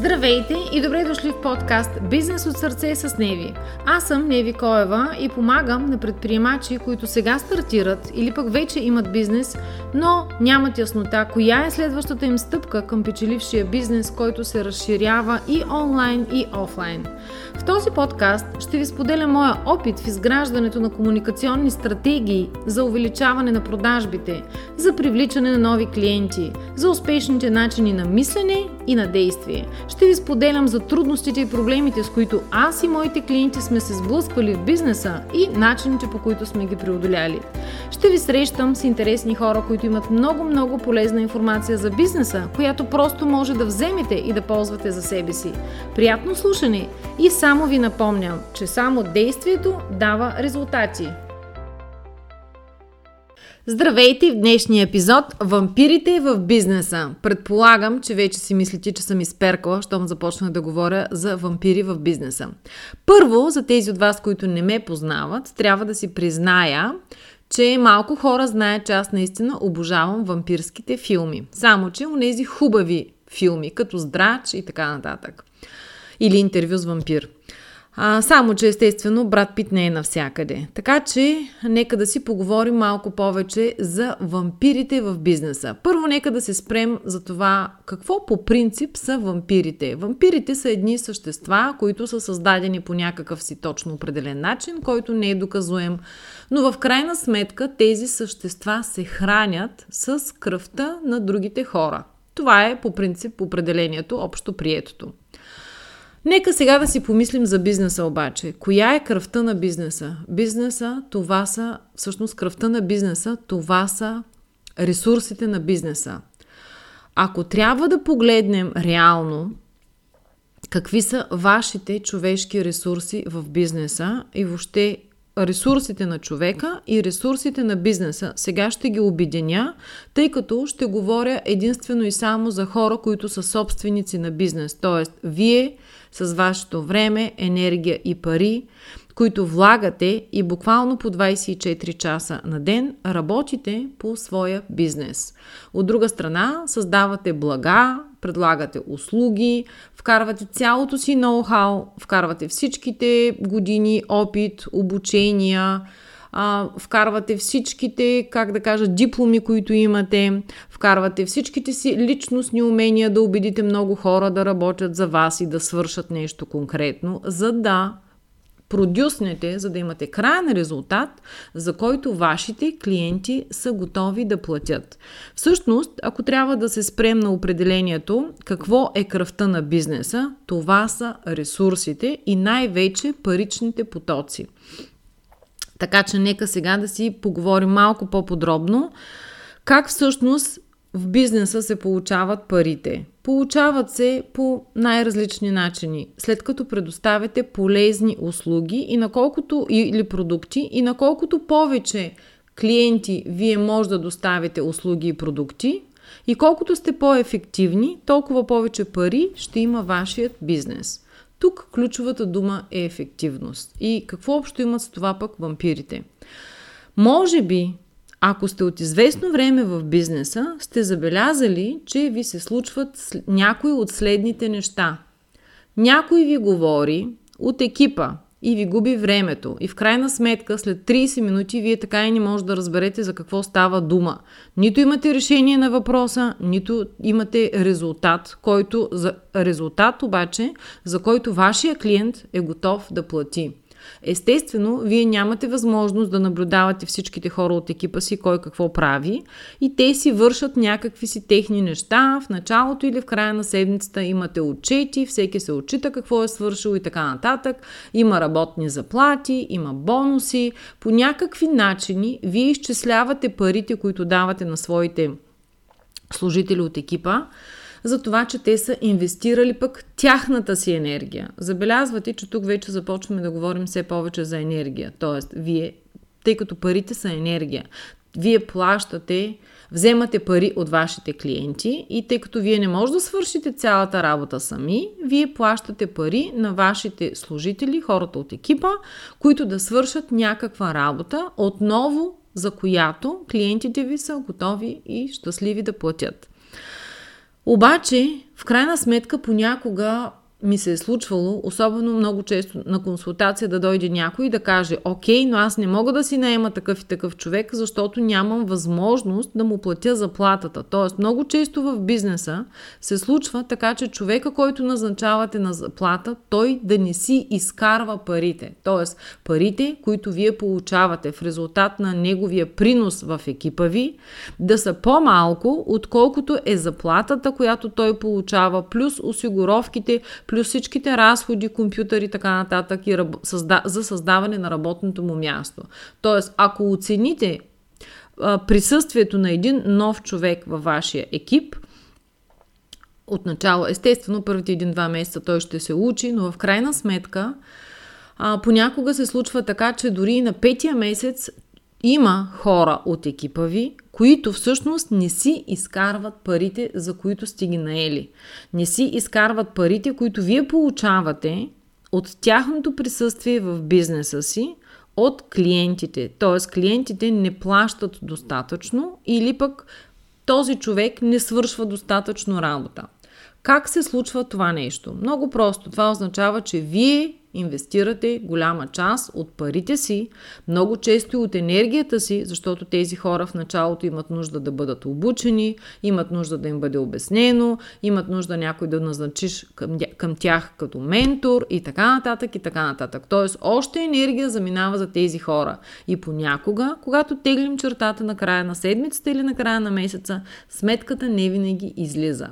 Здравейте и добре дошли в подкаст Бизнес от сърце с Неви. Аз съм Неви Коева и помагам на предприемачи, които сега стартират или пък вече имат бизнес, но нямат яснота коя е следващата им стъпка към печелившия бизнес, който се разширява и онлайн и офлайн. В този подкаст ще ви споделя моя опит в изграждането на комуникационни стратегии за увеличаване на продажбите, за привличане на нови клиенти, за успешните начини на мислене и на действие. Ще ви споделям за трудностите и проблемите, с които аз и моите клиенти сме се сблъсквали в бизнеса и начините по които сме ги преодоляли. Ще ви срещам с интересни хора, които имат много-много полезна информация за бизнеса, която просто може да вземете и да ползвате за себе си. Приятно слушане и само ви напомням, че само действието дава резултати. Здравейте в днешния епизод Вампирите в бизнеса. Предполагам, че вече си мислите, че съм изперкала, щом започнах да говоря за вампири в бизнеса. Първо, за тези от вас, които не ме познават, трябва да си призная, че малко хора знаят, че аз наистина обожавам вампирските филми. Само, че у нези хубави филми, като Здрач и така нататък. Или интервю с вампир. А, само, че естествено брат Пит не е навсякъде. Така че, нека да си поговорим малко повече за вампирите в бизнеса. Първо, нека да се спрем за това какво по принцип са вампирите. Вампирите са едни същества, които са създадени по някакъв си точно определен начин, който не е доказуем. Но в крайна сметка тези същества се хранят с кръвта на другите хора. Това е по принцип определението, общо приетото. Нека сега да си помислим за бизнеса обаче. Коя е кръвта на бизнеса? Бизнеса, това са, всъщност кръвта на бизнеса, това са ресурсите на бизнеса. Ако трябва да погледнем реално какви са вашите човешки ресурси в бизнеса и въобще ресурсите на човека и ресурсите на бизнеса. Сега ще ги обединя, тъй като ще говоря единствено и само за хора, които са собственици на бизнес. Тоест, вие с вашето време, енергия и пари, които влагате и буквално по 24 часа на ден работите по своя бизнес. От друга страна, създавате блага, предлагате услуги, вкарвате цялото си ноу-хау, вкарвате всичките години опит, обучения, а, вкарвате всичките, как да кажа, дипломи, които имате, вкарвате всичките си личностни умения да убедите много хора да работят за вас и да свършат нещо конкретно, за да продюснете, за да имате крайен резултат, за който вашите клиенти са готови да платят. Всъщност, ако трябва да се спрем на определението какво е кръвта на бизнеса, това са ресурсите и най-вече паричните потоци. Така че нека сега да си поговорим малко по-подробно как всъщност в бизнеса се получават парите. Получават се по най-различни начини. След като предоставяте полезни услуги и наколкото, или продукти и наколкото повече клиенти вие може да доставите услуги и продукти и колкото сте по-ефективни, толкова повече пари ще има вашият бизнес. Тук ключовата дума е ефективност. И какво общо имат с това пък вампирите? Може би, ако сте от известно време в бизнеса, сте забелязали, че ви се случват някои от следните неща. Някой ви говори от екипа, и ви губи времето. И в крайна сметка, след 30 минути, вие така и не може да разберете за какво става дума. Нито имате решение на въпроса, нито имате резултат, който за резултат обаче, за който вашия клиент е готов да плати. Естествено, вие нямате възможност да наблюдавате всичките хора от екипа си, кой какво прави и те си вършат някакви си техни неща. В началото или в края на седмицата имате отчети, всеки се отчита какво е свършил и така нататък. Има работни заплати, има бонуси. По някакви начини вие изчислявате парите, които давате на своите служители от екипа за това, че те са инвестирали пък тяхната си енергия. Забелязвате, че тук вече започваме да говорим все повече за енергия. Тоест, вие, тъй като парите са енергия, вие плащате, вземате пари от вашите клиенти и тъй като вие не може да свършите цялата работа сами, вие плащате пари на вашите служители, хората от екипа, които да свършат някаква работа, отново за която клиентите ви са готови и щастливи да платят. Обаче, В крайна сметка понякога ми се е случвало, особено много често на консултация да дойде някой и да каже, окей, но аз не мога да си наема такъв и такъв човек, защото нямам възможност да му платя заплатата. Тоест, много често в бизнеса се случва така, че човека, който назначавате на заплата, той да не си изкарва парите. Тоест, парите, които вие получавате в резултат на неговия принос в екипа ви, да са по-малко, отколкото е заплатата, която той получава, плюс осигуровките, плюс всичките разходи, компютъри и така нататък и раб... създа... за създаване на работното му място. Тоест, ако оцените а, присъствието на един нов човек във вашия екип, отначало, естествено, първите един-два месеца той ще се учи, но в крайна сметка а, понякога се случва така, че дори и на петия месец има хора от екипа ви, които всъщност не си изкарват парите, за които сте ги наели. Не си изкарват парите, които вие получавате от тяхното присъствие в бизнеса си, от клиентите. Т.е. клиентите не плащат достатъчно или пък този човек не свършва достатъчно работа. Как се случва това нещо? Много просто. Това означава, че вие инвестирате голяма част от парите си, много често и от енергията си, защото тези хора в началото имат нужда да бъдат обучени, имат нужда да им бъде обяснено, имат нужда някой да назначиш към, към тях като ментор и така нататък и така нататък. Тоест, още енергия заминава за тези хора. И понякога, когато теглим чертата на края на седмицата или на края на месеца, сметката не винаги излиза.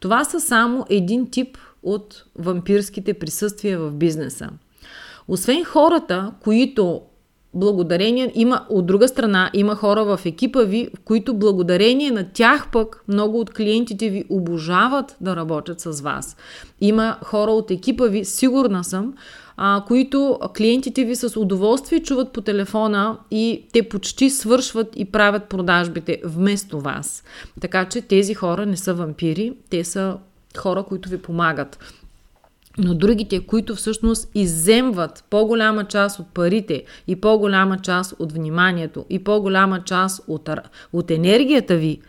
Това са само един тип от вампирските присъствия в бизнеса. Освен хората, които благодарение, има, от друга страна, има хора в екипа ви, които благодарение на тях пък много от клиентите ви обожават да работят с вас. Има хора от екипа ви, сигурна съм, а, които клиентите ви с удоволствие чуват по телефона и те почти свършват и правят продажбите вместо вас. Така че тези хора не са вампири, те са хора, които ви помагат. Но другите, които всъщност иземват по-голяма част от парите и по-голяма част от вниманието и по-голяма част от, от енергията ви,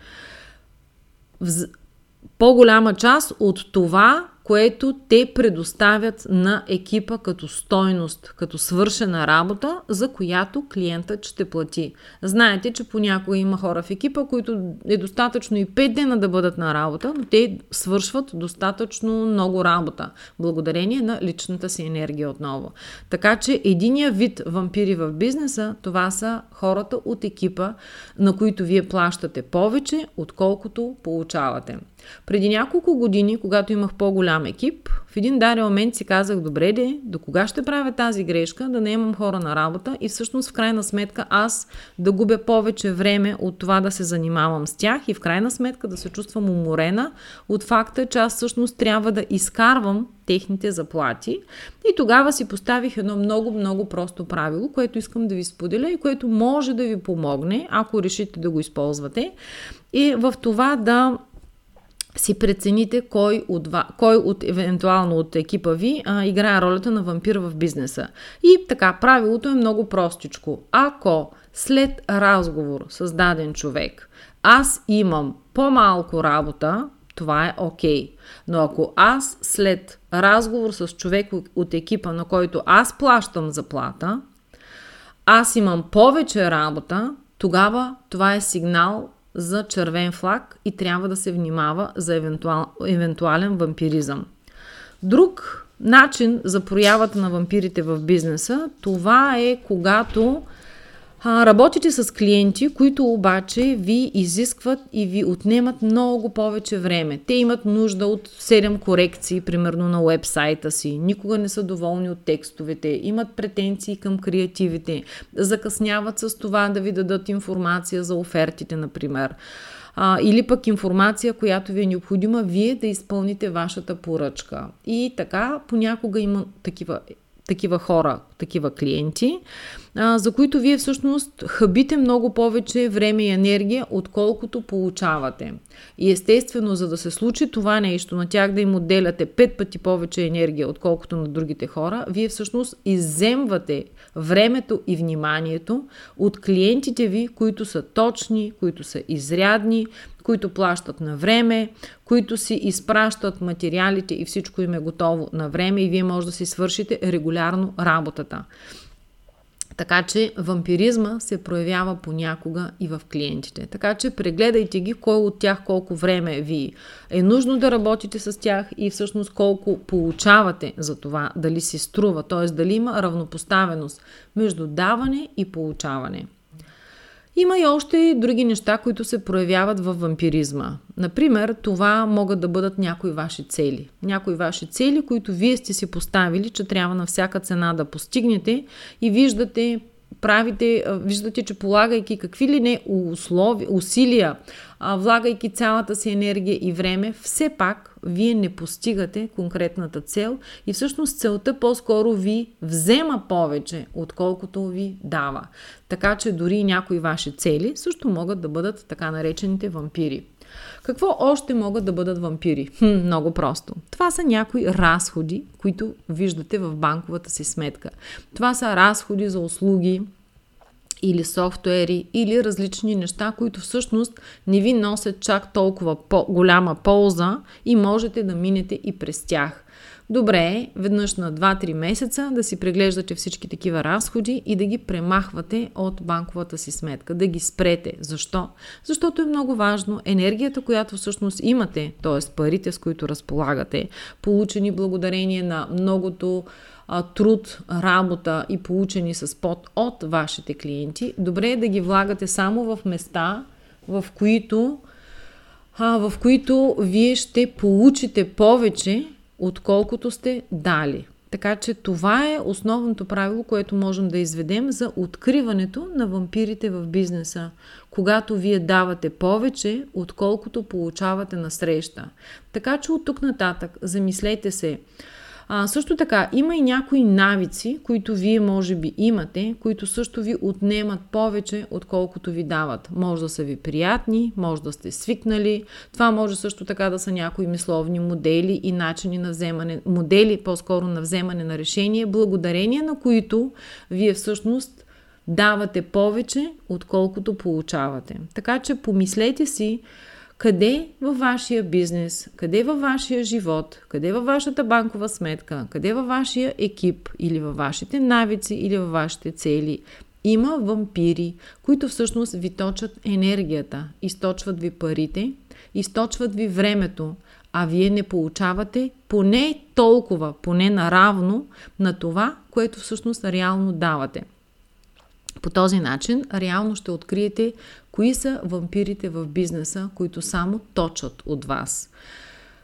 по-голяма част от това, което те предоставят на екипа като стойност, като свършена работа, за която клиентът ще плати. Знаете, че понякога има хора в екипа, които е достатъчно и 5 дена да бъдат на работа, но те свършват достатъчно много работа, благодарение на личната си енергия отново. Така че единия вид вампири в бизнеса, това са хората от екипа, на които вие плащате повече, отколкото получавате. Преди няколко години, когато имах по-голям екип, в един дарен момент си казах, добре де, до кога ще правя тази грешка, да не имам хора на работа и всъщност в крайна сметка аз да губя повече време от това да се занимавам с тях и в крайна сметка да се чувствам уморена от факта, че аз всъщност трябва да изкарвам техните заплати. И тогава си поставих едно много, много просто правило, което искам да ви споделя и което може да ви помогне, ако решите да го използвате. И в това да си прецените кой от, кой от евентуално от екипа ви а, играе ролята на вампир в бизнеса. И така, правилото е много простичко. Ако след разговор с даден човек аз имам по-малко работа, това е окей. Okay. Но ако аз след разговор с човек от екипа, на който аз плащам заплата, аз имам повече работа, тогава това е сигнал за червен флаг и трябва да се внимава за евентуал, евентуален вампиризъм. Друг начин за проявата на вампирите в бизнеса, това е когато а, работите с клиенти, които обаче ви изискват и ви отнемат много повече време. Те имат нужда от 7 корекции, примерно на вебсайта си, никога не са доволни от текстовете, имат претенции към креативите, закъсняват с това да ви дадат информация за офертите, например. А, или пък информация, която ви е необходима вие да изпълните вашата поръчка. И така, понякога има такива такива хора, такива клиенти, а, за които вие всъщност хъбите много повече време и енергия, отколкото получавате. И естествено, за да се случи това нещо, на тях да им отделяте пет пъти повече енергия, отколкото на другите хора, вие всъщност иземвате времето и вниманието от клиентите ви, които са точни, които са изрядни, които плащат на време, които си изпращат материалите и всичко им е готово на време и вие може да си свършите регулярно работата. Така че вампиризма се проявява понякога и в клиентите. Така че прегледайте ги кой от тях колко време ви е нужно да работите с тях и всъщност колко получавате за това, дали си струва, т.е. дали има равнопоставеност между даване и получаване. Има и още други неща, които се проявяват в вампиризма. Например, това могат да бъдат някои ваши цели. Някои ваши цели, които вие сте си поставили, че трябва на всяка цена да постигнете и виждате правите, виждате, че полагайки какви ли не услови, усилия, влагайки цялата си енергия и време, все пак вие не постигате конкретната цел и всъщност целта по-скоро ви взема повече, отколкото ви дава. Така че дори някои ваши цели също могат да бъдат така наречените вампири. Какво още могат да бъдат вампири? Хм, много просто. Това са някои разходи, които виждате в банковата си сметка. Това са разходи за услуги, или софтуери, или различни неща, които всъщност не ви носят чак толкова по- голяма полза и можете да минете и през тях. Добре е веднъж на 2-3 месеца да си преглеждате всички такива разходи и да ги премахвате от банковата си сметка, да ги спрете. Защо? Защото е много важно енергията, която всъщност имате, т.е. парите, с които разполагате, получени благодарение на многото труд, работа и получени с пот от вашите клиенти, добре е да ги влагате само в места, в които, а, в които вие ще получите повече, отколкото сте дали. Така че това е основното правило, което можем да изведем за откриването на вампирите в бизнеса. Когато вие давате повече, отколкото получавате на среща. Така че от тук нататък замислете се. А, също така, има и някои навици, които вие може би имате, които също ви отнемат повече, отколкото ви дават. Може да са ви приятни, може да сте свикнали. Това може също така да са някои мисловни модели и начини на вземане, модели по-скоро на вземане на решение, благодарение на които вие всъщност давате повече, отколкото получавате. Така че помислете си къде във вашия бизнес, къде във вашия живот, къде във вашата банкова сметка, къде във вашия екип или във вашите навици или във вашите цели има вампири, които всъщност ви точат енергията, източват ви парите, източват ви времето, а вие не получавате поне толкова, поне наравно на това, което всъщност реално давате. По този начин реално ще откриете кои са вампирите в бизнеса, които само точат от вас.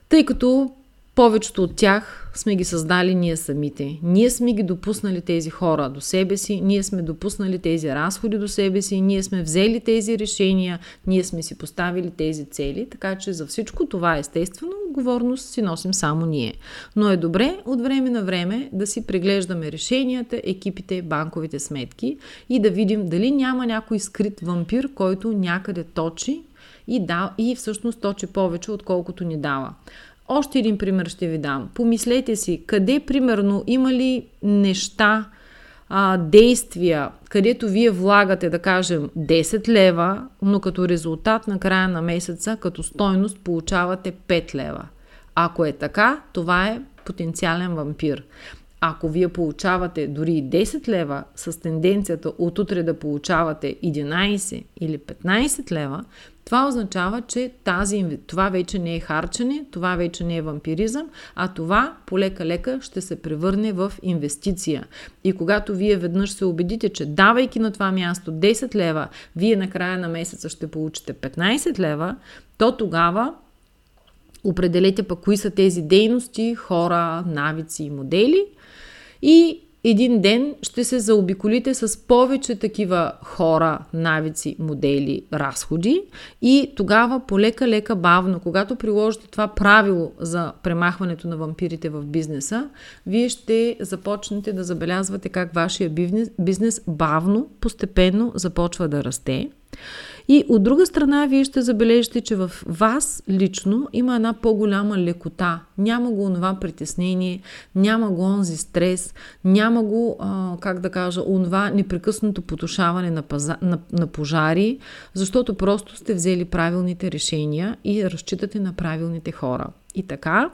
Тъй като повечето от тях сме ги създали ние самите. Ние сме ги допуснали тези хора до себе си, ние сме допуснали тези разходи до себе си, ние сме взели тези решения, ние сме си поставили тези цели, така че за всичко това естествено отговорност си носим само ние. Но е добре от време на време да си преглеждаме решенията, екипите, банковите сметки и да видим дали няма някой скрит вампир, който някъде точи и, да, и всъщност точи повече, отколкото ни дава. Още един пример ще ви дам. Помислете си, къде примерно има ли неща, а, действия, където вие влагате, да кажем, 10 лева, но като резултат на края на месеца, като стойност, получавате 5 лева. Ако е така, това е потенциален вампир. Ако вие получавате дори 10 лева с тенденцията от утре да получавате 11 или 15 лева, това означава, че тази, това вече не е харчене, това вече не е вампиризъм, а това полека-лека ще се превърне в инвестиция. И когато вие веднъж се убедите, че давайки на това място 10 лева, вие на края на месеца ще получите 15 лева, то тогава определете пък кои са тези дейности, хора, навици и модели и един ден ще се заобиколите с повече такива хора, навици, модели, разходи. И тогава полека-лека бавно, когато приложите това правило за премахването на вампирите в бизнеса, вие ще започнете да забелязвате как вашия бизнес, бизнес бавно, постепенно започва да расте И от друга страна, вие ще забележите, че в вас лично има една по-голяма лекота. Няма го това притеснение, няма го онзи стрес, няма го, а, как да кажа, онова непрекъснато потушаване на, паза, на, на пожари, защото просто сте взели правилните решения и разчитате на правилните хора. И така,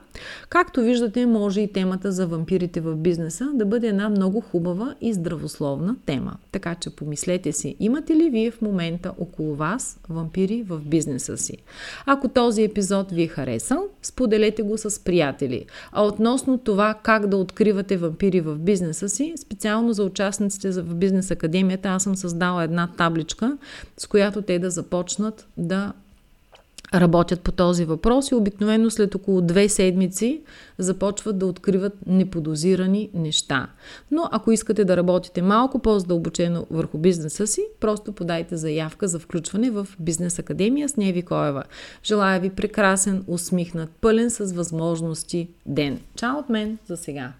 както виждате, може и темата за вампирите в бизнеса да бъде една много хубава и здравословна тема. Така че помислете си, имате ли вие в момента около вас вампири в бизнеса си? Ако този епизод ви е харесал, споделете го с приятели. А относно това как да откривате вампири в бизнеса си, специално за участниците в Бизнес Академията, аз съм създала една табличка, с която те да започнат да работят по този въпрос и обикновено след около две седмици започват да откриват неподозирани неща. Но ако искате да работите малко по-задълбочено върху бизнеса си, просто подайте заявка за включване в Бизнес Академия с Неви Коева. Желая ви прекрасен, усмихнат, пълен с възможности ден. Чао от мен за сега!